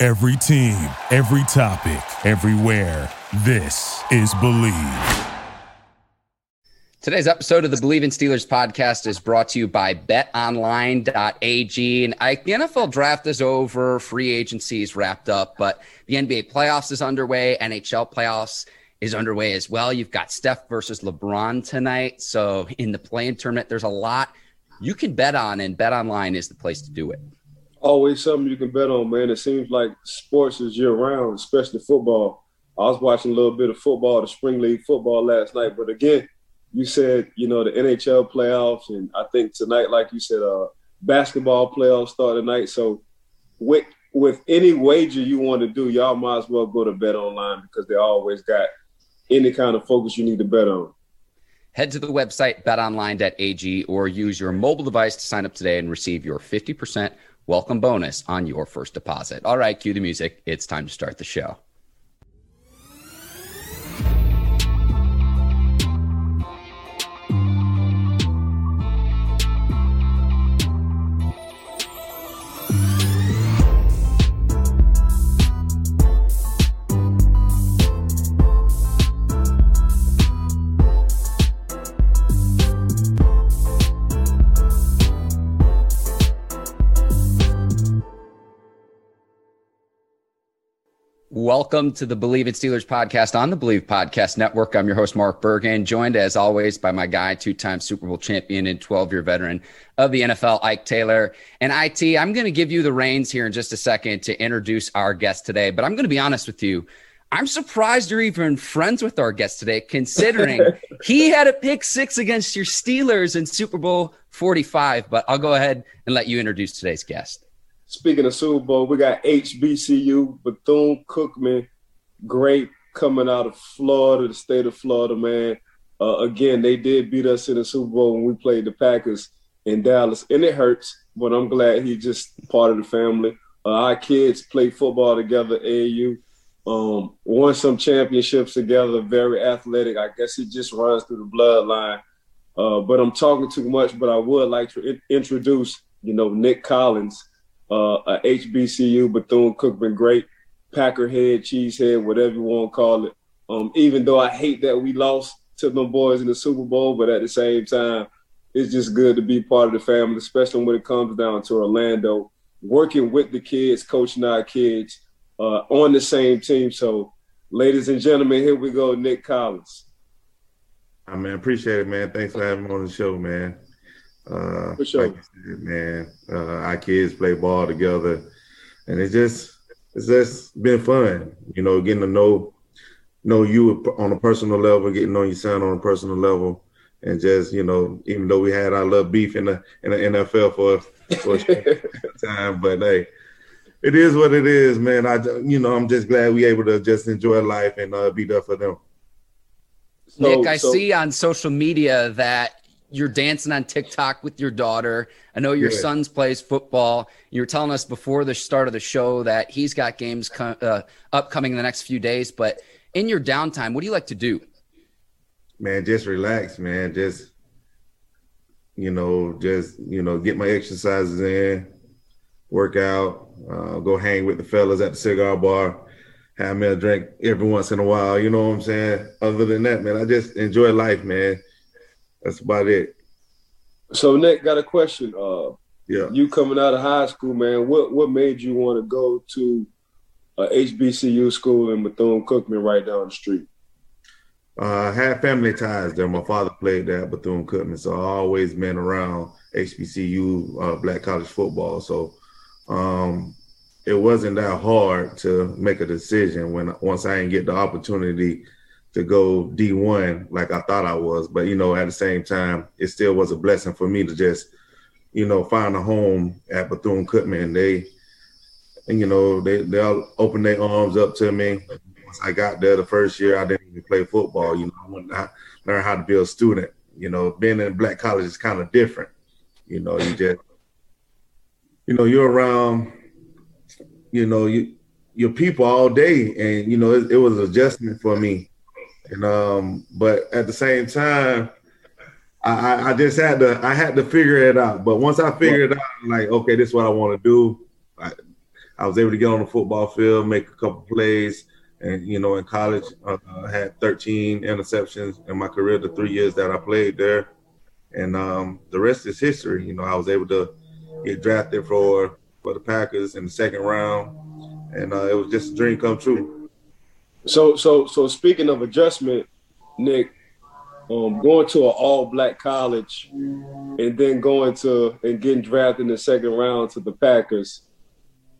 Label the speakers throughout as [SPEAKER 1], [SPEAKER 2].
[SPEAKER 1] Every team, every topic, everywhere. This is Bleav.
[SPEAKER 2] Today's episode of the Bleav in Steelers podcast is brought to you by betonline.ag. And the NFL draft is over, free agency is wrapped up, but the NBA playoffs is underway, NHL playoffs is underway as well. You've got Steph versus LeBron tonight. So in the play-in tournament, there's a lot you can bet on, and BetOnline is the place to do it
[SPEAKER 3] always something you can bet on, man. It seems like sports is year round, especially football. I was watching a little bit of football, the spring league football last night, but again, you said you know the NHL playoffs, and I think tonight, like you said, uh, basketball playoffs start tonight. So with with any wager you want to do, y'all might as well go to Bet Online because they always got any kind of focus you need to bet on.
[SPEAKER 2] Head to the website betonline.ag or use your mobile device to sign up today and receive your 50% welcome bonus on your first deposit. All right, cue the music. It's time to start the show. Welcome to the Bleav in Steelers podcast on the Bleav Podcast Network. I'm your host, Mark Bergen, joined as always by my guy, two time Super Bowl champion and 12 year veteran of the NFL, Ike Taylor. And IT, I'm going to give you the reins here in just a second to introduce our guest today. But I'm going to be honest with you. I'm surprised you're even friends with our guest today, considering he had a pick six against your Steelers in Super Bowl 45. But I'll go ahead and let you introduce today's guest.
[SPEAKER 3] Speaking of Super Bowl, we got HBCU, Bethune Cookman, great coming out of Florida, the state of Florida, man. Uh, again, they did beat us in the Super Bowl when we played the Packers in Dallas, and it hurts, but I'm glad he's just part of the family. Uh, our kids play football together, AAU, um, won some championships together, very athletic. I guess it just runs through the bloodline. Uh, but I'm talking too much, but I would like to in- introduce, you know, Nick Collins uh, a HBCU, Bethune Cookman great, Packerhead, Cheesehead, whatever you want to call it. Um, even though I hate that we lost to them boys in the Super Bowl, but at the same time, it's just good to be part of the family, especially when it comes down to Orlando, working with the kids, coaching our kids uh, on the same team. So, ladies and gentlemen, here we go, Nick Collins.
[SPEAKER 4] I mean, appreciate it, man. Thanks for having me on the show, man. Uh,
[SPEAKER 3] For sure,
[SPEAKER 4] like said, man. Uh, our kids play ball together, and it's just it's just been fun. You know, getting to know know you on a personal level, getting to know your son on a personal level, and just you know, even though we had our little beef in the in the NFL for for a time, but hey. It is what it is, man. I, you know, I'm just glad we able to just enjoy life and uh, be there for them.
[SPEAKER 2] So, Nick, I so, see on social media that you're dancing on TikTok with your daughter. I know your yeah. son's plays football. You were telling us before the start of the show that he's got games co- uh, upcoming in the next few days. But in your downtime, what do you like to do?
[SPEAKER 4] Man, just relax, man. Just you know, just you know, get my exercises in, work out, uh, go hang with the fellas at the cigar bar, have me a drink every once in a while. You know what I'm saying? Other than that, man, I just enjoy life, man that's about it.
[SPEAKER 3] So Nick, got a question. Uh,
[SPEAKER 4] yeah,
[SPEAKER 3] you coming out of high school, man. What what made you want to go to a HBCU school in Bethune Cookman right down the street?
[SPEAKER 4] Uh, I had family ties there. My father played there at Bethune Cookman, so I always been around HBCU uh, black college football. So um, it wasn't that hard to make a decision when once I didn't get the opportunity to go D1 like I thought I was. But, you know, at the same time, it still was a blessing for me to just, you know, find a home at Bethune Cookman. They, and you know they they'll open their arms up to me. Once I got there the first year, I didn't even play football. You know, I went to learn how to be a student. You know, being in black college is kind of different. You know, you just you know you're around. You know you your people all day, and you know it, it was an adjustment for me. And um, but at the same time, I, I just had to I had to figure it out. But once I figured it out, like, okay, this is what I want to do. I, I was able to get on the football field, make a couple plays, and you know, in college, uh, I had 13 interceptions in my career, the three years that I played there, and um, the rest is history. You know, I was able to get drafted for for the Packers in the second round, and uh, it was just a dream come true.
[SPEAKER 3] So, so, so speaking of adjustment, Nick, um, going to an all-black college, and then going to and getting drafted in the second round to the Packers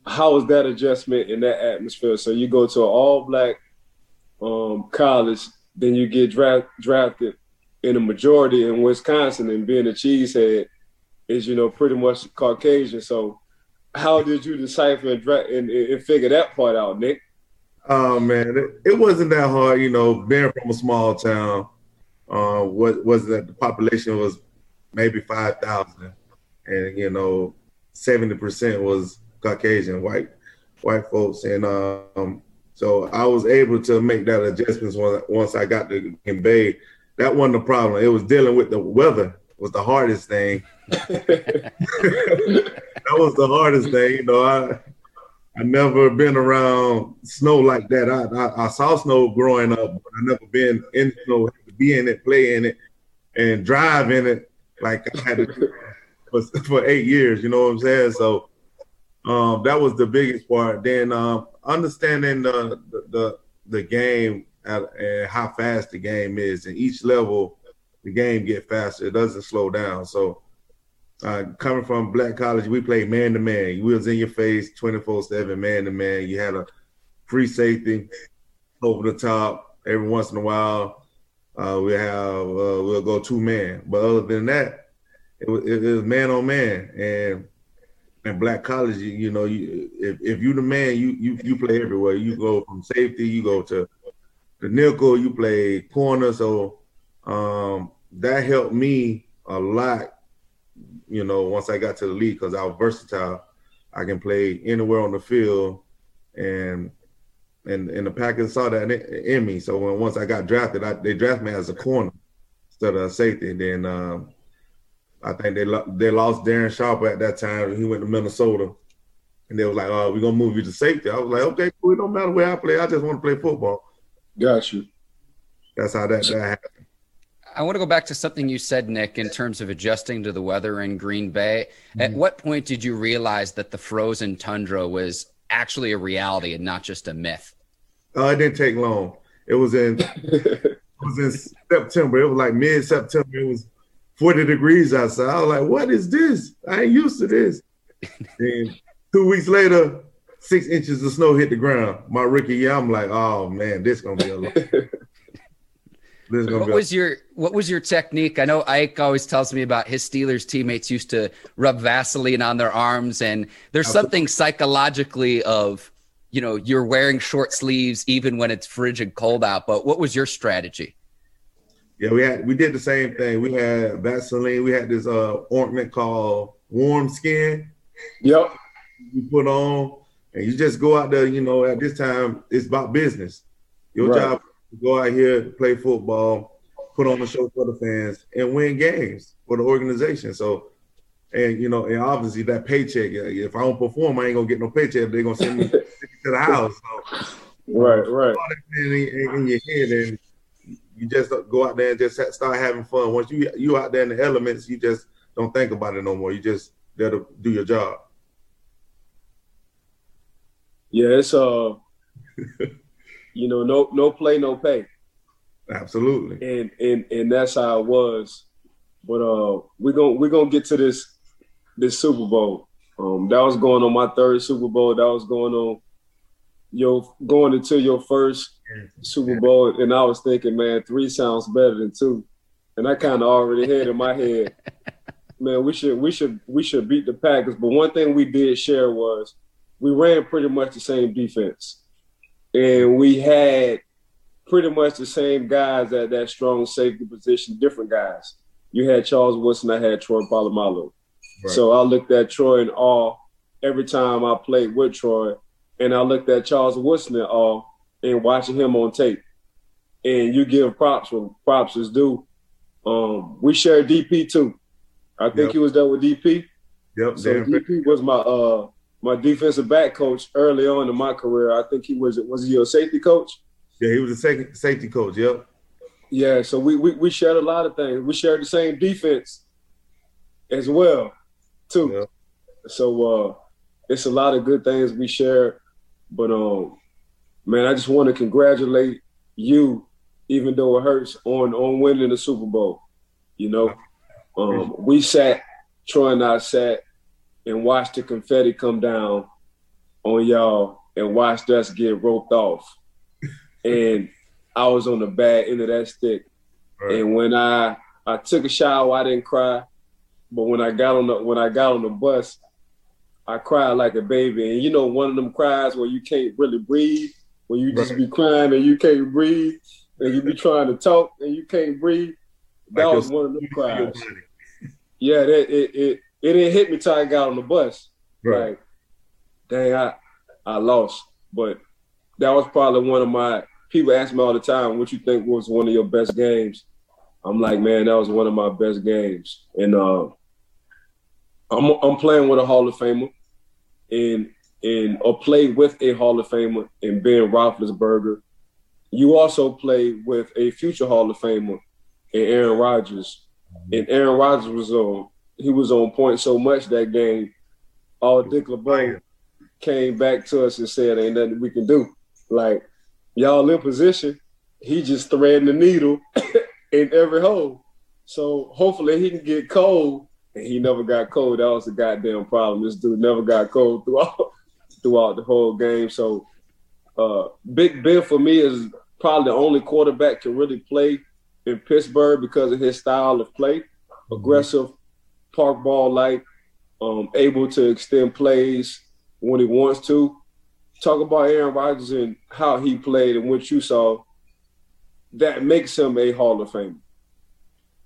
[SPEAKER 3] how was that adjustment in that atmosphere? So you go to an all black um, college, then you get draft, drafted in a majority in Wisconsin, and being a cheesehead is you know pretty much Caucasian. So how did you decipher and, and, and figure that part out, Nick?
[SPEAKER 4] Oh man, it, it, wasn't that hard. You know, being from a small town, uh, what was that? The population was maybe five thousand, and you know, seventy percent was Caucasian white white folks, and um, so I was able to make that adjustments once I got to Bay. That wasn't the problem. It was dealing with the weather was the hardest thing. that was the hardest thing. You know, I I never been around snow like that. I, I, I saw snow growing up, but I never been in snow, to be in it, play in it, and drive in it like I had to for, for eight years. You know what I'm saying? So um, that was the biggest part. Then um, understanding the, the the game and how fast the game is, and each level the game get faster. It doesn't slow down. So uh, coming from black college, we played man to man. You was in your face, twenty four seven, man to man. You had a free safety over the top every once in a while. Uh, we have uh, we'll go two man, but other than that, it was, it was man on man, and in black college, you, you know, you if, if you the man, you you you play everywhere. You go from safety, you go to the nickel, you play corner. So um, that helped me a lot. You know, once I got to the league, because I was versatile, I can play anywhere on the field, and and and the Packers saw that in me. So when once I got drafted, I, they drafted me as a corner instead of a safety. And then um, I think they they lost Darren Sharp at that time. He went to Minnesota, and they was like, "Oh, we're gonna move you to safety." I was like, "Okay, cool. It don't matter where I play. I just want to play football."
[SPEAKER 3] Got you.
[SPEAKER 4] That's how that, that happened.
[SPEAKER 2] I want to go back to something you said, Nick, in terms of adjusting to the weather in Green Bay. Mm-hmm. At what point did you realize that the frozen tundra was actually a reality and not just a myth?
[SPEAKER 4] Uh, it didn't take long. It was in it was in September. It was like mid September. It was 40 degrees outside. I was like, what is this? I ain't used to this. and two weeks later, six inches of snow hit the ground. My rookie year, I'm like, oh man, this gonna be a lot.
[SPEAKER 2] what was your what was your technique? I know Ike always tells me about his Steelers teammates used to rub Vaseline on their arms, and there's something psychologically of you know you're wearing short sleeves even when it's frigid cold out. But what was your strategy?
[SPEAKER 4] Yeah, we had we did the same thing. We had Vaseline. We had this uh ointment called Warm Skin.
[SPEAKER 3] Yep.
[SPEAKER 4] You put on, and you just go out there. You know, at this time, it's about business. Your right. job is to go out here, play football, put on the show for the fans, and win games for the organization. So, and you know, and obviously that paycheck. If I don't perform, I ain't gonna get no paycheck. They're gonna send me to the house. So,
[SPEAKER 3] right, right.
[SPEAKER 4] In, in, in your head and you just go out there and just start having fun. Once you you out there in the elements, you just don't think about it no more. You just there to do your job.
[SPEAKER 3] Yeah, it's uh, you know, no no play, no pay.
[SPEAKER 4] Absolutely.
[SPEAKER 3] And and and that's how it was. But uh, we're gonna we're gonna get to this this Super Bowl. Um, that was going on my third Super Bowl. That was going on your going into your first Super Bowl, and I was thinking, man, three sounds better than two, and I kind of already had in my head, man, we should we should we should beat the Packers. But one thing we did share was we ran pretty much the same defense, and we had pretty much the same guys at that strong safety position, different guys. You had Charles Woodson, I had Troy Polamalu. Right. So I looked at Troy in awe every time I played with Troy, and I looked at Charles Woodson in awe and watching him on tape. And you give props when props is due. Um, we shared DP too. I think yep. he was there with DP.
[SPEAKER 4] Yep.
[SPEAKER 3] So DP was my uh my defensive back coach early on in my career. I think he was was he your safety coach?
[SPEAKER 4] Yeah, he was a second safety coach. Yep.
[SPEAKER 3] Yeah, so we, we we shared a lot of things. We shared the same defense as well, too. So uh, it's a lot of good things we share. But um, man, I just want to congratulate you, even though it hurts, on on winning the Super Bowl. You know, um, we sat, Troy and I sat and watch the confetti come down on y'all and watched us get roped off. And I was on the bad end of that stick. Right. And when I I took a shower, I didn't cry. But when I got on the when I got on the bus, I cried like a baby. And you know, one of them cries where you can't really breathe, where you just right. be crying and you can't breathe, and you be trying to talk and you can't breathe. That like was one of them cries. Yeah, that it, it it didn't hit me till I got on the bus. Right. Like, dang, I I lost. But that was probably one of my people ask me all the time, what you think was one of your best games? I'm like, man, that was one of my best games. And uh, I'm I'm playing with a Hall of Famer and and or play with a Hall of Famer and Ben Roethlisberger. You also play with a future Hall of Famer and Aaron Rodgers. And Aaron Rodgers was on he was on point so much that game. All Dick LeBeau came back to us and said, "Ain't nothing we can do." Like y'all in position, he just threading the needle in every hole. So hopefully he can get cold. And he never got cold. That was the goddamn problem. This dude never got cold throughout throughout the whole game. So uh, Big Ben for me is probably the only quarterback to really play in Pittsburgh because of his style of play. Mm-hmm. Aggressive, park ball like, um, able to extend plays when he wants to talk about Aaron Rodgers and how he played and what you saw, that makes him a Hall of Famer.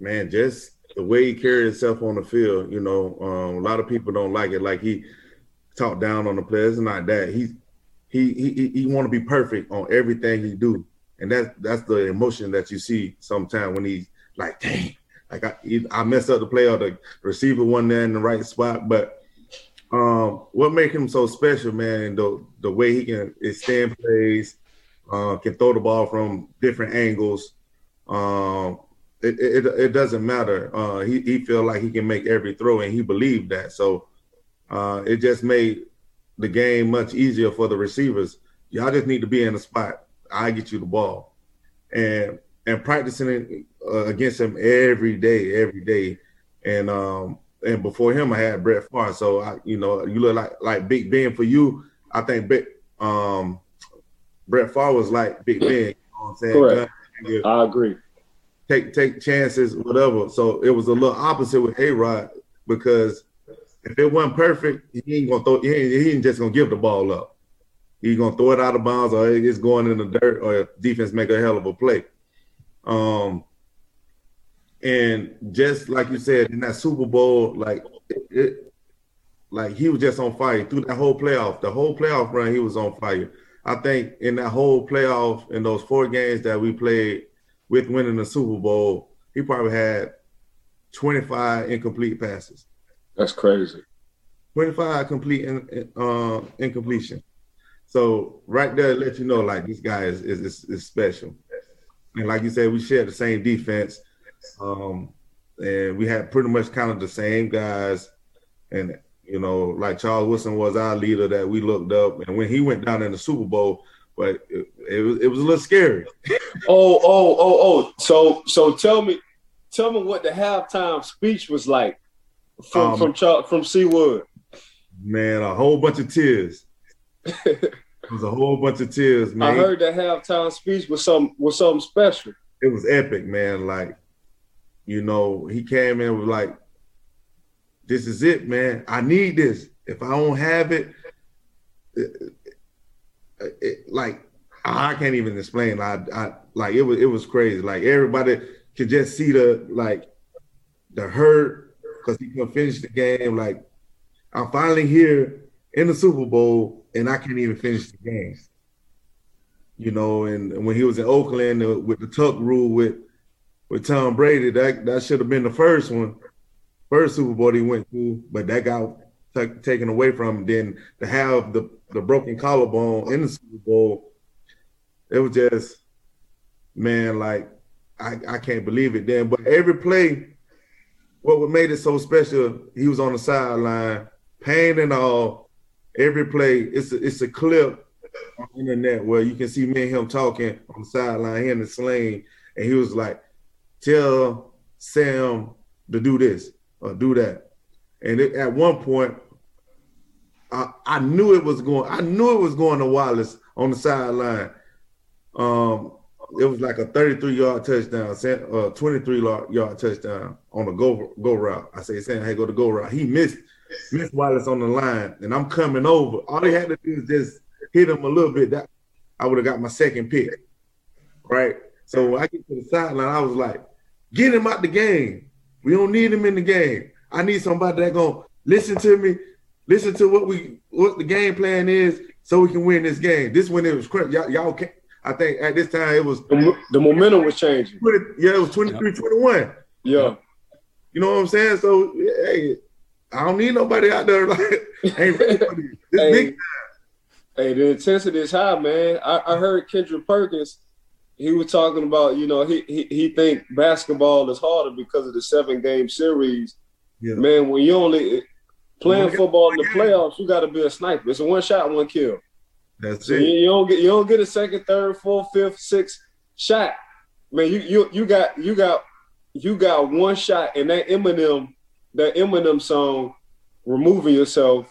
[SPEAKER 4] Man, just the way he carried himself on the field, you know, um, a lot of people don't like it. Like he talked down on the players. Not that. He he he he want to be perfect on everything he do, and that's that's the emotion that you see sometimes when he's like, dang, like I I messed up the play or the receiver one there in the right spot, but um, what make him so special, man? The the way he can extend plays, uh, can throw the ball from different angles. Um, it, it, it doesn't matter. Uh, he he feel like he can make every throw, and he believed that. So uh, it just made the game much easier for the receivers. Y'all just need to be in the spot. I get you the ball, and and practicing uh, against him every day, every day, and um, and before him, I had Brett Favre. So I, you know, you look like like Big Ben for you. I think Big, um, Brett Favre was like Big Ben. You know what I'm saying?
[SPEAKER 3] Correct. I agree.
[SPEAKER 4] Take take chances, whatever. So it was a little opposite with A Rod because if it wasn't perfect, he ain't gonna throw. He ain't, he ain't just gonna give the ball up. He's gonna throw it out of bounds, or it's going in the dirt, or defense make a hell of a play. Um, and just like you said in that Super Bowl, like it, it, like he was just on fire through that whole playoff. The whole playoff run, he was on fire. I think in that whole playoff, in those four games that we played with winning the Super Bowl, he probably had 25 incomplete passes.
[SPEAKER 3] That's crazy.
[SPEAKER 4] 25 complete in, uh, incompletion. So right there, let you know like this guy is, is is special. And like you said, we share the same defense. Um, and we had pretty much kind of the same guys. And, you know, like Charles Woodson was our leader that we looked up. And when he went down in the Super Bowl, but it, it was it was a little scary.
[SPEAKER 3] oh, oh, oh, oh. So so tell me tell me what the halftime speech was like from um, from Charles, from C Wood.
[SPEAKER 4] Man, a whole bunch of tears. it was a whole bunch of tears, man.
[SPEAKER 3] I heard that halftime speech was some was something special.
[SPEAKER 4] It was epic, man. Like you know, he came in with like, this is it, man. I need this. If I don't have it, it, it, like I can't even explain. I, I like it was it was crazy. Like everybody could just see the like the hurt because he couldn't finish the game. Like I'm finally here in the Super Bowl and I can't even finish the game. You know, and when he was in Oakland uh, with the tuck rule with with Tom Brady, that that should have been the first one, first Super Bowl he went to, but that got t- taken away from him. Then to have the the broken collarbone in the Super Bowl, it was just man, like I, I can't believe it then. But every play, what made it so special, he was on the sideline, pain and all. Every play, it's a, it's a clip on the internet where you can see me and him talking on the sideline, here in the and he was like, "Tell Sam to do this or do that." And it, at one point, I, I knew it was going. I knew it was going to Wallace on the sideline. Um, it was like a 33 yard touchdown, uh, 23 yard touchdown on a go go route. I say, saying, hey, go to go route. He missed missed Wallace on the line, and I'm coming over. All he had to do is just hit him a little bit. That I would have got my second pick, right? So when I get to the sideline, I was like, get him out the game. We don't need him in the game. I need somebody that gonna listen to me, listen to what we what the game plan is, so we can win this game. This when it was crazy. Y'all, y'all can't I think at this time it was
[SPEAKER 3] the, the momentum was changing.
[SPEAKER 4] 20, yeah, it was 23, 21.
[SPEAKER 3] Yeah.
[SPEAKER 4] You know what I'm saying? So hey, I don't need nobody out there like ain't ready for this. This hey, big time.
[SPEAKER 3] Hey, the intensity is high, man. I, I heard Kendrick Perkins. He was talking about, you know, he, he he think basketball is harder because of the seven game series. Yeah. Man, when you only playing football in the playoffs, you got to be a sniper. It's a one shot, one kill.
[SPEAKER 4] That's
[SPEAKER 3] so
[SPEAKER 4] it.
[SPEAKER 3] You, don't get you don't get a second, third, fourth, fifth, sixth shot. Man, you you you got you got you got one shot and that Eminem that Eminem song, removing yourself,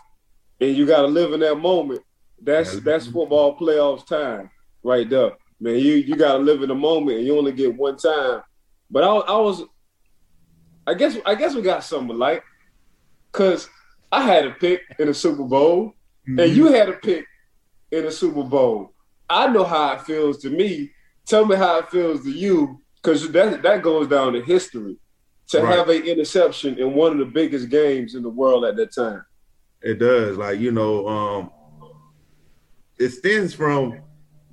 [SPEAKER 3] and you got to live in that moment. That's that's football playoffs time right there, man. You you got to live in the moment, and you only get one time. But I, I was, I guess I guess we got something like, cause I had a pick in the Super Bowl, mm-hmm. and you had a pick in the Super Bowl. I know how it feels to me. Tell me how it feels to you, because that that goes down to history. To right. have an interception in one of the biggest games in the world at that time.
[SPEAKER 4] It does. Like, you know, um, it stems from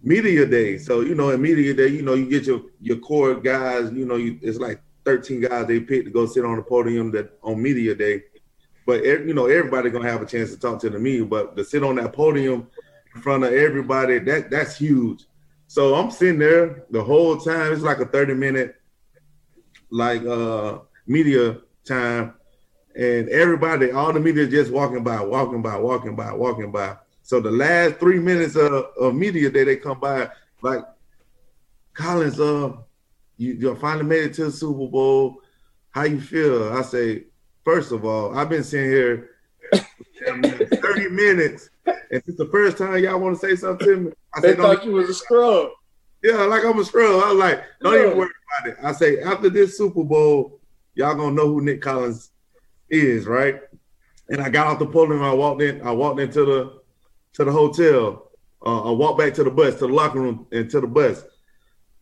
[SPEAKER 4] media day. So, you know, in media day, you know, you get your your core guys, you know, you, it's like 13 guys they pick to go sit on the podium that on media day. But you know, everybody gonna have a chance to talk to the media. But to sit on that podium in front of everybody, that that's huge. So I'm sitting there the whole time. It's like a 30 minute like uh media time. And everybody, all the media just walking by, walking by, walking by, walking by. So the last three minutes of, of media day they come by, like Collins, uh, you, you finally made it to the Super Bowl. How you feel? I say, first of all, I've been sitting here 30 minutes and it's the first time y'all want to say something to me,
[SPEAKER 3] I they thought you was a scrub.
[SPEAKER 4] Yeah, like I'm a scrub. I was like, don't yeah. even worry about it. I say after this Super Bowl, y'all gonna know who Nick Collins is, right? And I got off the podium. I walked in. I walked into the to the hotel. Uh, I walked back to the bus, to the locker room, and to the bus.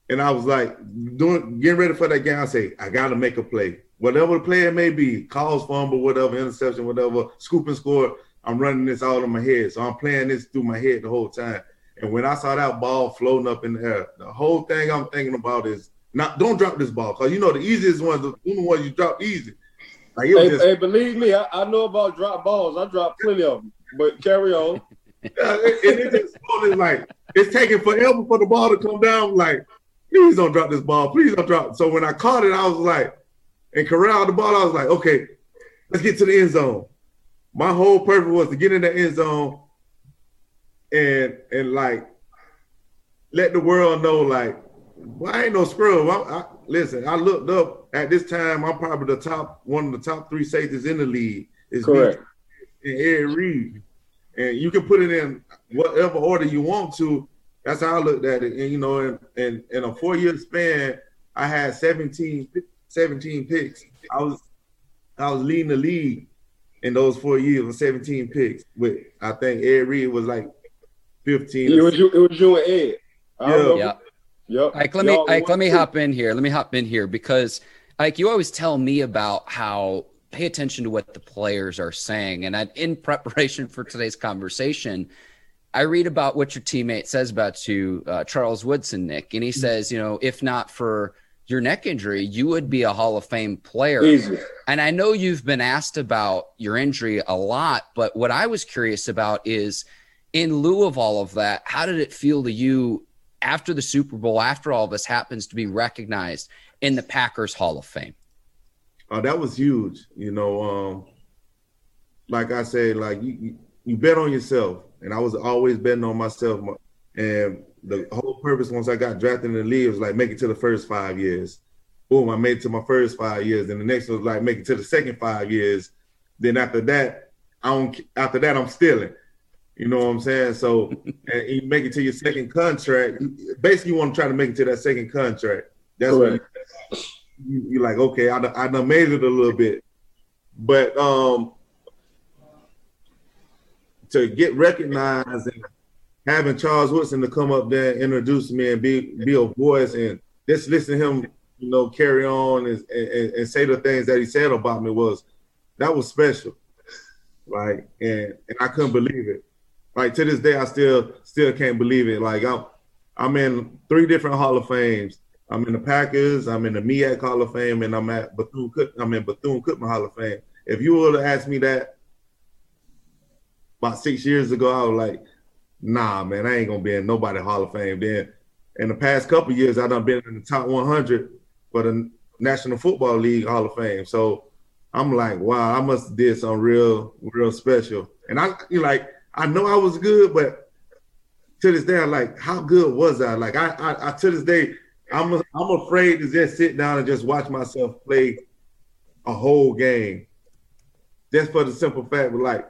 [SPEAKER 4] And I was like, doing, getting ready for that game. I say, I got to make a play, whatever the play it may be, calls fumble, whatever, interception, whatever, scoop and score. I'm running this all in my head. So I'm playing this through my head the whole time. And when I saw that ball floating up in the air, the whole thing I'm thinking about is not don't drop this ball because you know the easiest ones, the only ones you drop easy.
[SPEAKER 3] Like hey, just, hey, believe me, I, I, know about drop balls. I dropped plenty of them. But carry on.
[SPEAKER 4] Yeah, it, it, it's like it's taking forever for the ball to come down. Like, please don't drop this ball. Please don't drop. So when I caught it, I was like, and corralled the ball. I was like, okay, let's get to the end zone my whole purpose was to get in the end zone and and like let the world know like well, I ain't no scrub. I, I, listen, I looked up at this time. I'm probably the top one of the top three safeties in the league.
[SPEAKER 3] Is correct.
[SPEAKER 4] And Ed Reed, and you can put it in whatever order you want to. That's how I looked at it. And you know, in in, in a four year span, I had 17, 17 picks. I was I was leading the league in those four years with 17 picks. With I think Ed Reed was like 15.
[SPEAKER 3] It was you, it was you and Ed.
[SPEAKER 2] Yeah. yeah. Yep. Ike, let me Ike, let me hop in here. Let me hop in here because Ike, you always tell me about how pay attention to what the players are saying. And I, in preparation for today's conversation, I read about what your teammate says about you, uh, Charles Woodson, Nick, and he mm-hmm. says, you know, if not for your neck injury, you would be a Hall of Fame player.
[SPEAKER 3] Easy.
[SPEAKER 2] And I know you've been asked about your injury a lot, but what I was curious about is in lieu of all of that, how did it feel to you after the Super Bowl, after all this happens to be recognized in the Packers Hall of Fame?
[SPEAKER 4] Oh, that was huge. You know, um, like I said, like you, you, bet on yourself, and I was always betting on myself. And the whole purpose once I got drafted in the league was like make it to the first five years. Boom, I made it to my first five years. Then the next was like make it to the second five years. Then after that, I don't after that I'm stealing. You know what I'm saying? So and you make it to your second contract. Basically, you want to try to make it to that second contract. That's what you, are like, okay, I, I done made it a little bit. But um to get recognized and having Charles Woodson to come up there and introduce me and be be a voice and just listen to him, you know, carry on and, and, and say the things that he said about me was that was special. Like and and I couldn't believe it. Like to this day I still still can't believe it. Like I'm I'm in three different Hall of Fames. I'm in the Packers, I'm in the MEAC Hall of Fame, and I'm at Bethune I'm in Bethune Cookman Hall of Fame. If you would have asked me that about six years ago, I was like, nah, man, I ain't gonna be in nobody Hall of Fame. Then in the past couple years, I done been in the top 100 for the National Football League Hall of Fame. So I'm like, wow, I must did something real, real special. And I you like, I know I was good, but to this day, I'm like, how good was I? Like, I, I, I to this day, I'm, I'm afraid to just sit down and just watch myself play a whole game, just for the simple fact, of like,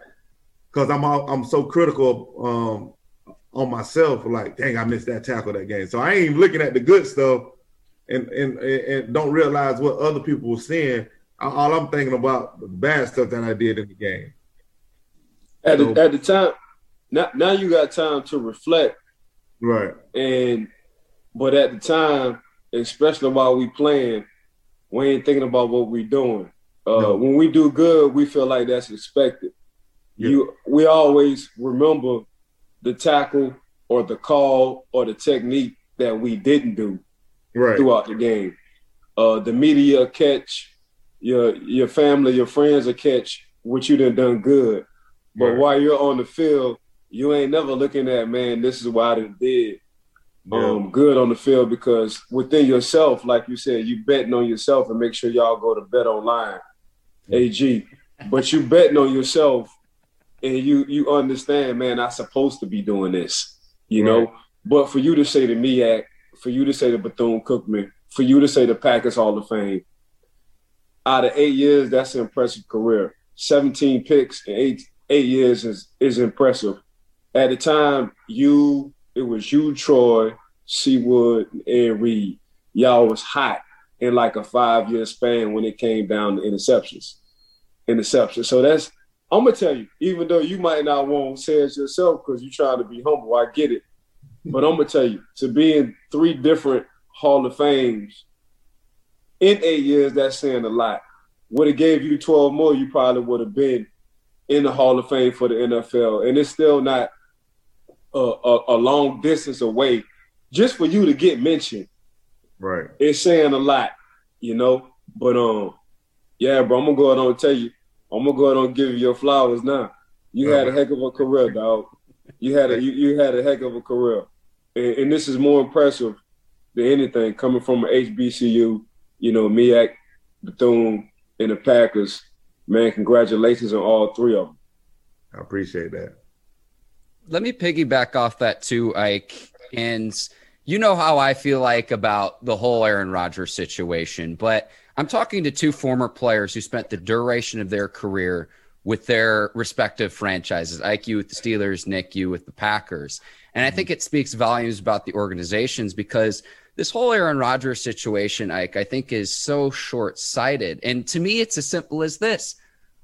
[SPEAKER 4] because I'm all, I'm so critical um, on myself, like, dang, I missed that tackle that game. So I ain't even looking at the good stuff and and and don't realize what other people were seeing. All I'm thinking about the bad stuff that I did in the game.
[SPEAKER 3] At so, the, at the time, now now you got time to reflect,
[SPEAKER 4] right?
[SPEAKER 3] And but at the time, especially while we playing, we ain't thinking about what we doing. Uh, no. When we do good, we feel like that's expected. Yeah. You, we always remember the tackle or the call or the technique that we didn't do
[SPEAKER 4] right.
[SPEAKER 3] throughout the game. Uh, the media catch, your your family, your friends will catch what you done done good. But right. while you're on the field, you ain't never looking at man. This is what I done did. Yeah. Um, good on the field because within yourself, like you said, you betting on yourself and make sure y'all go to bet online, AG. But you betting on yourself and you you understand, man, I'm supposed to be doing this, you right. know. But for you to say to MEAC, for you to say to Bethune Cookman, for you to say the Packers Hall of Fame, out of eight years, that's an impressive career. 17 picks in eight eight years is is impressive. At the time, you it was you, Troy, C Wood, and Reed. Y'all was hot in like a five year span when it came down to interceptions. Interceptions. So that's I'm gonna tell you, even though you might not want to say it yourself because you're trying to be humble, I get it. But I'm gonna tell you, to be in three different Hall of Fames in eight years, that's saying a lot. Would have gave you 12 more, you probably would have been in the Hall of Fame for the NFL, and it's still not a, a, a long distance away. Just for you to get mentioned,
[SPEAKER 4] right?
[SPEAKER 3] It's saying a lot, you know. But um, yeah, bro, I'm gonna go ahead and tell you I'm gonna go ahead and give you your flowers now. You had a heck of a career, dog. You had a you, you had a heck of a career, and, and, this is more impressive than anything coming from an HBCU. You know, MEAC, Bethune, and the Packers. Man, congratulations on all three of them.
[SPEAKER 4] I appreciate that.
[SPEAKER 2] Let me piggyback off that too, Ike. And you know how I feel like about the whole Aaron Rodgers situation, but I'm talking to two former players who spent the duration of their career with their respective franchises. Ike, you with the Steelers, Nick, you with the Packers. And I think mm-hmm. it speaks volumes about the organizations because this whole Aaron Rodgers situation, Ike, I think is so short sighted. And to me, it's as simple as this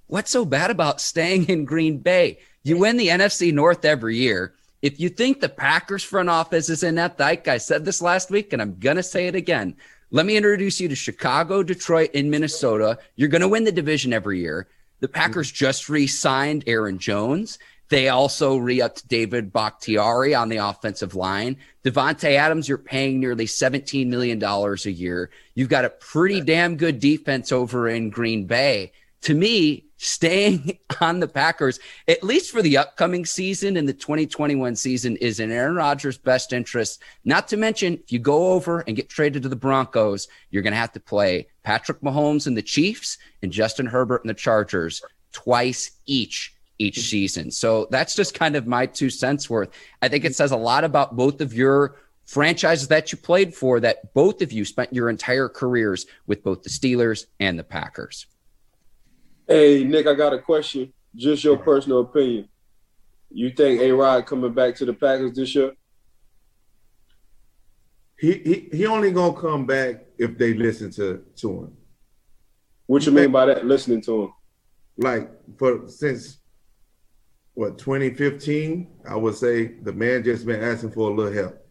[SPEAKER 2] what's so bad about staying in Green Bay? You win the NFC North every year. If you think the Packers front office is inept, I said this last week and I'm going to say it again. Let me introduce you to Chicago, Detroit, and Minnesota. You're going to win the division every year. The Packers mm-hmm. just re signed Aaron Jones. They also re-upped David Bakhtiari on the offensive line. Davante Adams, you're paying nearly $17 million a year. You've got a pretty damn good defense over in Green Bay. To me, staying on the Packers, at least for the upcoming season and the 2021 season, is in Aaron Rodgers' best interest. Not to mention, if you go over and get traded to the Broncos, you're going to have to play Patrick Mahomes and the Chiefs and Justin Herbert and the Chargers twice each each season. So that's just kind of my two cents worth. I think it says a lot about both of your franchises that you played for that both of you spent your entire careers with both the Steelers and the Packers.
[SPEAKER 3] Hey, Nick, I got a question. Just your personal opinion. You think A Rod coming back to the Packers this year?
[SPEAKER 4] He, he he only gonna come back if they listen to to him.
[SPEAKER 3] What you mean by that? Listening to him?
[SPEAKER 4] Like for since what 2015, I would say the man just been asking for a little help.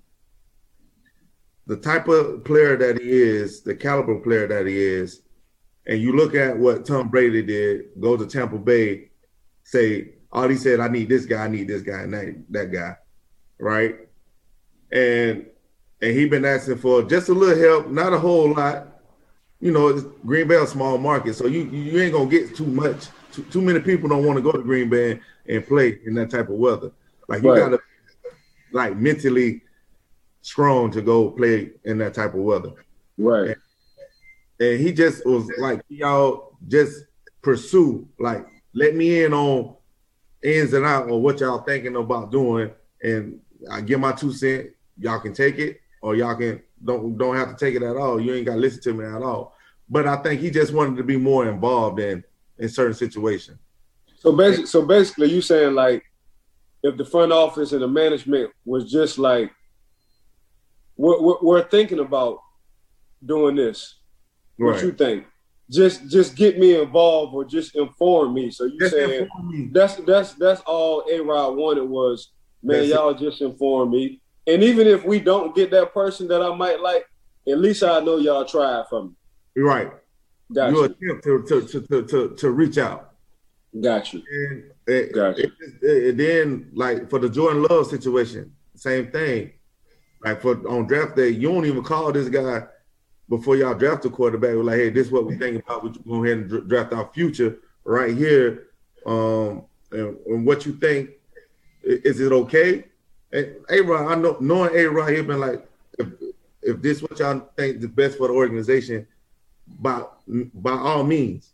[SPEAKER 4] The type of player that he is, the caliber player that he is, and you look at what Tom Brady did, go to Tampa Bay, say, all he said, I need this guy, I need this guy, and that, that guy, right? And and he been asking for just a little help, not a whole lot. You know, Green Bay a small market, so you you ain't gonna get too much. Too, too many people don't want to go to Green Bay and play in that type of weather. Like you right. gotta like mentally strong to go play in that type of weather.
[SPEAKER 3] Right.
[SPEAKER 4] And, and he just was like, y'all just pursue, like let me in on ins and out of what y'all thinking about doing. And I give my two cent, y'all can take it or y'all can don't don't have to take it at all. You ain't gotta listen to me at all. But I think he just wanted to be more involved in in certain situations.
[SPEAKER 3] So basically, so basically, you saying like, if the front office and the management was just like, we're, we're, we're thinking about doing this. What right. you think? Just just get me involved or just inform me. So you just saying that's that's that's all A Rod wanted was, man, that's y'all it. just inform me. And even if we don't get that person that I might like, at least I know y'all tried for me.
[SPEAKER 4] Right. Got you. you attempt to, to, to, to, to reach out.
[SPEAKER 3] Got you.
[SPEAKER 4] And Got you. It, it, then, like for the Jordan Love situation, same thing. Like for on draft day, you don't even call this guy before y'all draft a quarterback. We're like, hey, this is what we think about. We're go ahead and draft our future right here. Um, and, and what you think? Is it okay? And A Rod, I know knowing A Rod, he been like, if, if this what y'all think the best for the organization, by by all means.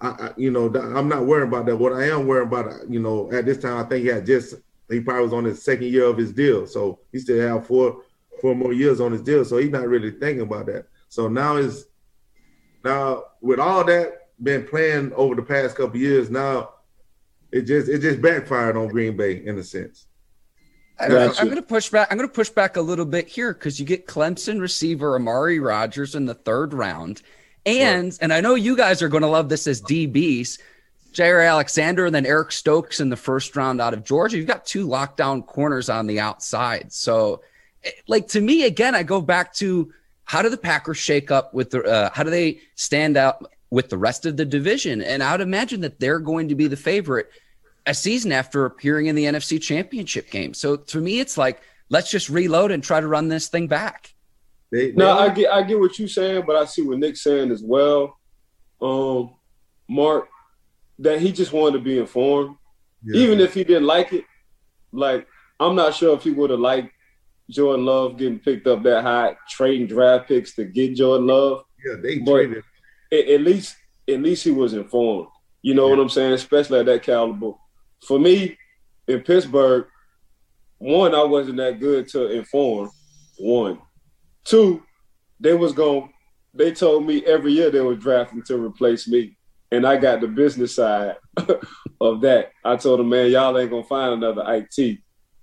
[SPEAKER 4] I, I, you know, I'm not worried about that. What I am worried about, you know, at this time, I think he had just he probably was on his second year of his deal, so he still have four four more years on his deal. So he's not really thinking about that. So now is now with all that been planned over the past couple years, now it just it just backfired on Green Bay in a sense.
[SPEAKER 2] I, am going to push back. I'm going to push back a little bit here because you get Clemson receiver Amari Rodgers in the third round, and right. and I know you guys are going to love this as DBs. Jaire Alexander and then Eric Stokes in the first round out of Georgia. You've got two lockdown corners on the outside. So, like to me, again, I go back to how do the Packers shake up with the uh, how do they stand out with the rest of the division? And I would imagine that they're going to be the favorite a season after appearing in the NFC Championship game. So to me, it's like let's just reload and try to run this thing back.
[SPEAKER 3] They, they no, I get I get what you're saying, but I see what Nick's saying as well. Um, Mark, that he just wanted to be informed, yeah. even if he didn't like it. Like I'm not sure if he would have liked Jordan Love getting picked up that high, trading draft picks to get Jordan Love.
[SPEAKER 4] Yeah, they traded.
[SPEAKER 3] At, least, at least he was informed. You know yeah. what I'm saying? Especially at that caliber. For me, in Pittsburgh, one, I wasn't that good to inform. One, Two, they was going. They told me every year they were drafting to replace me, and I got the business side of that. I told them, man, y'all ain't gonna find another IT,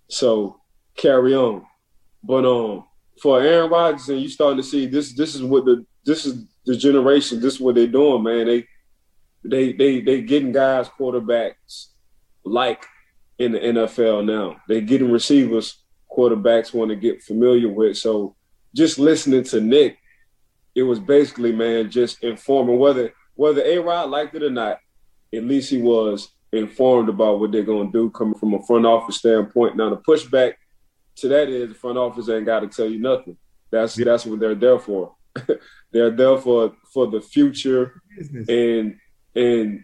[SPEAKER 3] so carry on. But um, for Aaron Rodgers, and you starting to see this. This is what the this is the generation. This is what they're doing, man. They they they they getting guys quarterbacks like in the NFL now. They getting receivers quarterbacks want to get familiar with. So just listening to Nick, it was basically man just informing whether whether A Rod liked it or not. At least he was informed about what they're gonna do coming from a front office standpoint. Now the pushback to that is the front office ain't got to tell you nothing. That's yeah. that's what they're there for. they're there for for the future Business. and and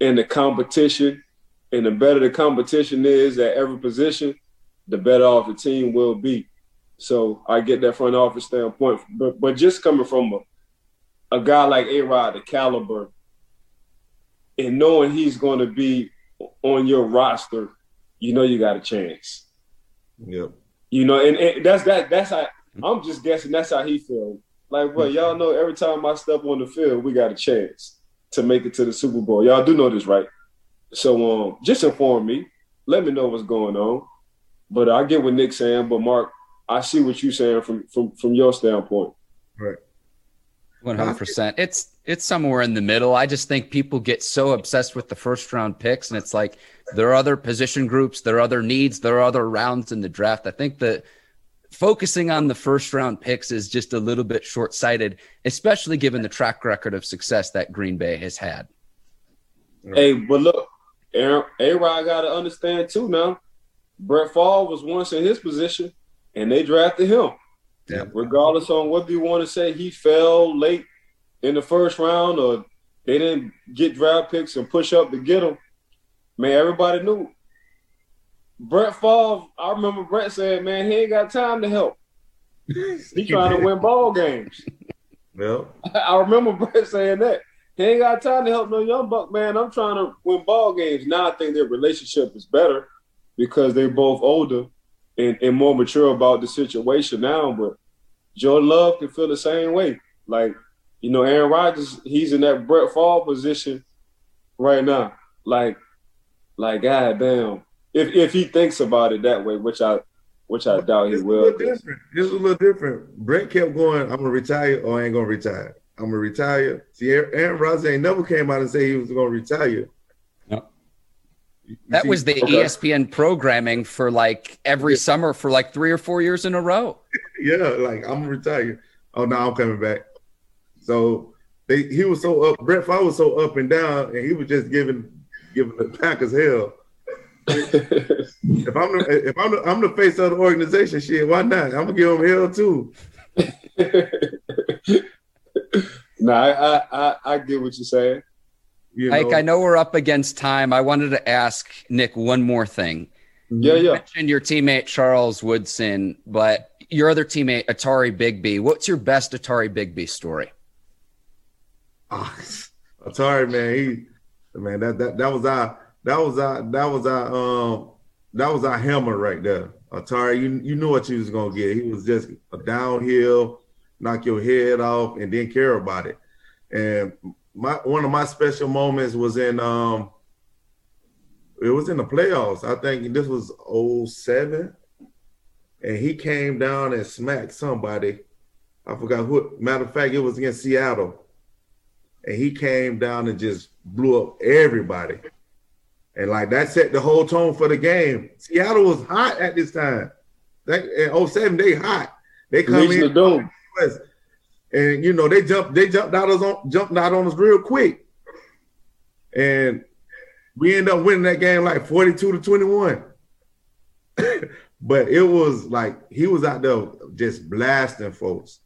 [SPEAKER 3] and the competition. And the better the competition is at every position, the better off the team will be. So I get that front office standpoint, but but just coming from a, a guy like A Rod, the caliber, and knowing he's going to be on your roster, you know you got a chance.
[SPEAKER 4] Yep.
[SPEAKER 3] You know, and, and that's that. That's how I'm just guessing. That's how he feels. Like, well, y'all know every time I step on the field, we got a chance to make it to the Super Bowl. Y'all do know this, right? So, um, just inform me. Let me know what's going on. But I get what Nick's saying. But Mark, I see what you're saying from from from your standpoint.
[SPEAKER 4] Right.
[SPEAKER 2] One hundred percent. It's it's somewhere in the middle. I just think people get so obsessed with the first round picks, and it's like there are other position groups, there are other needs, there are other rounds in the draft. I think that focusing on the first round picks is just a little bit short sighted, especially given the track record of success that Green Bay has had.
[SPEAKER 3] Hey, but look, A Rod got to understand too now. Brett Favre was once in his position, and they drafted him. Yeah. Regardless on whether you want to say he fell late in the first round or they didn't get draft picks and push up to get him, man, everybody knew Brett Favre, I remember Brett saying, "Man, he ain't got time to help. He trying to win ball games."
[SPEAKER 4] Well,
[SPEAKER 3] I remember Brett saying that he ain't got time to help no young buck. Man, I'm trying to win ball games. Now I think their relationship is better because they're both older and, and more mature about the situation now. But Jordan Love can feel the same way. Like you know, Aaron Rodgers, he's in that Brett Favre position right now. Like, like, god damn if if he thinks about it that way, which I which I doubt he will.
[SPEAKER 4] This is a little different. Brett kept going. I'm gonna retire or I ain't gonna retire. I'm gonna retire. See, Aaron Rodgers ain't never came out and say he was gonna retire.
[SPEAKER 2] No. that see? was the okay. ESPN programming for like every yeah. summer for like three or four years in a row.
[SPEAKER 4] yeah, like I'm gonna. Oh no, I'm coming back. So they, he was so up. Brett Favre was so up and down, and he was just giving giving the Packers hell if I'm the, if I'm the, I'm the face of the organization, shit, why not? I'm gonna give them hell too.
[SPEAKER 3] no, I, I I get what you're saying.
[SPEAKER 2] You Ike, I know we're up against time. I wanted to ask Nick one more thing.
[SPEAKER 3] Yeah, you
[SPEAKER 2] yeah. mentioned your teammate Charles Woodson, but your other teammate Atari Bigby. What's your best Atari Bigby story?
[SPEAKER 4] Oh, Atari, man, he man that that that was our that was our that was our um that was our hammer right there. Atari, you you knew what you was gonna get. He was just a downhill, knock your head off, and didn't care about it. And my one of my special moments was in um it was in the playoffs. I think this was 07. And he came down and smacked somebody. I forgot who. Matter of fact, it was against Seattle. And he came down and just blew up everybody. And like that set the whole tone for the game. Seattle was hot at this time. That in 07, they hot. They come Reaching in the. And you know, they jumped, they jumped out on jumped out on us real quick. And we end up winning that game like 42 to 21. but it was like he was out there just blasting folks.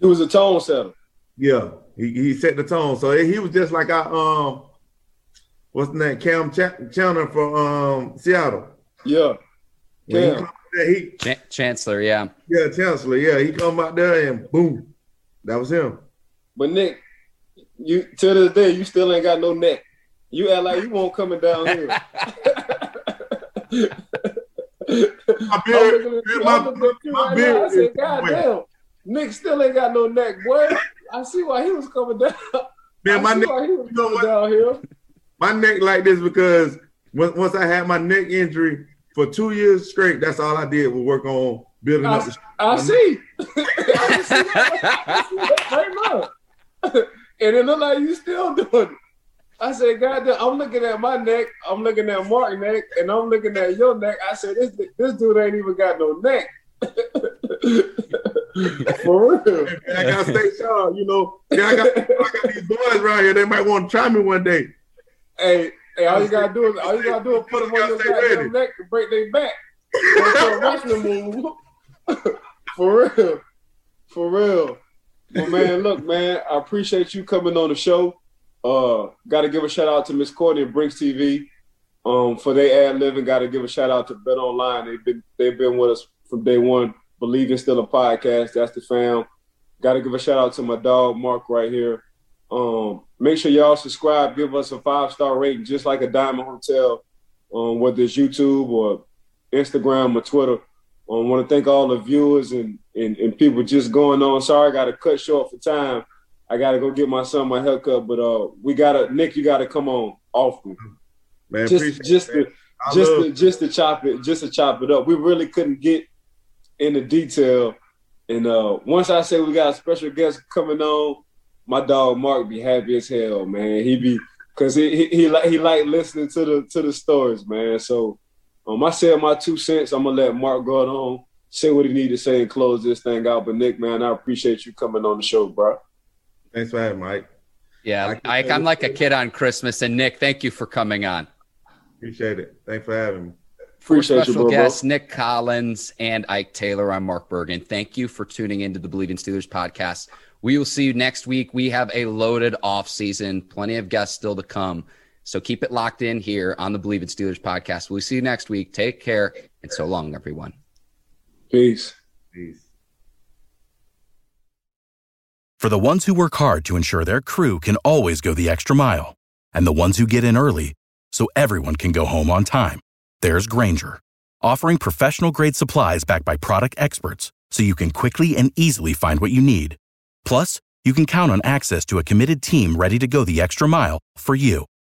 [SPEAKER 3] He was a tone setter.
[SPEAKER 4] Yeah, he, he set the tone. So he was just like our um what's the name? Cam Ch- Chandler from um, Seattle.
[SPEAKER 3] Yeah.
[SPEAKER 4] Cam. He,
[SPEAKER 2] Ch- Chancellor, yeah.
[SPEAKER 4] Yeah, Chancellor, yeah. He come out there and boom, that was him.
[SPEAKER 3] But Nick, you to this day you still ain't got no neck. You act like you won't coming down here. my beard, my, my beard. I said, God damn, Nick still ain't got no neck, boy. I see why he was coming down. Man, my neck, you know down here
[SPEAKER 4] my neck like this because once I had my neck injury for two years straight, that's all I did was work on building I, up. The,
[SPEAKER 3] I see. I see and it look like you still doing it. I said, God damn, I'm looking at my neck, I'm looking at Mark's neck, and I'm looking at your neck. I said, this this dude ain't even got no neck. For real.
[SPEAKER 4] I gotta stay sharp, you know. Yeah, I got, I got these boys around here. They might want to try me one day.
[SPEAKER 3] Hey, hey, all you gotta do is all you gotta do is put them on your neck to break their back. For a wrestling move. For real. For real. Well, man, look, man, I appreciate you coming on the show. Uh, got to give a shout out to Miss Courtney and Brinks TV um, for their ad living. Got to give a shout out to Bet Online. They've been they've been with us from day one. Bleav it's still a podcast. That's the fam. Got to give a shout out to my dog Mark right here. Um, make sure y'all subscribe. Give us a five star rating, just like a Diamond Hotel, um, whether it's YouTube or Instagram or Twitter. I want to thank all the viewers and, and, and people just going on. Sorry, I got to cut short for time. I got to go get my son my haircut, but uh, we got to Nick. You got to come on often.
[SPEAKER 4] Man,
[SPEAKER 3] just just to, just to, just to chop it, just to chop it up. We really couldn't get into detail, and uh, once I say we got a special guest coming on, my dog Mark be happy as hell, man. He be because he he he like he like listening to the to the stories, man. So um, I said my two cents. I'm gonna let Mark go on, say what he need to say, and close this thing out. But Nick, man, I appreciate you coming on the show, bro.
[SPEAKER 4] Thanks for having Mike.
[SPEAKER 2] Yeah, Ike, I'm like a kid on Christmas, and Nick, thank you for coming on.
[SPEAKER 4] Appreciate it. Thanks for having me.
[SPEAKER 3] Appreciate
[SPEAKER 2] special
[SPEAKER 3] you, bro,
[SPEAKER 2] guests,
[SPEAKER 3] bro.
[SPEAKER 2] Nick Collins and Ike Taylor. I'm Mark Bergen. Thank you for tuning into the Bleav in Steelers podcast. We will see you next week. We have a loaded off season, plenty of guests still to come. So keep it locked in here on the Bleav in Steelers podcast. We'll see you next week. Take care and so long, everyone.
[SPEAKER 3] Peace.
[SPEAKER 4] Peace.
[SPEAKER 5] For the ones who work hard to ensure their crew can always go the extra mile, and the ones who get in early so everyone can go home on time, there's Grainger, offering professional grade supplies backed by product experts so you can quickly and easily find what you need. Plus, you can count on access to a committed team ready to go the extra mile for you.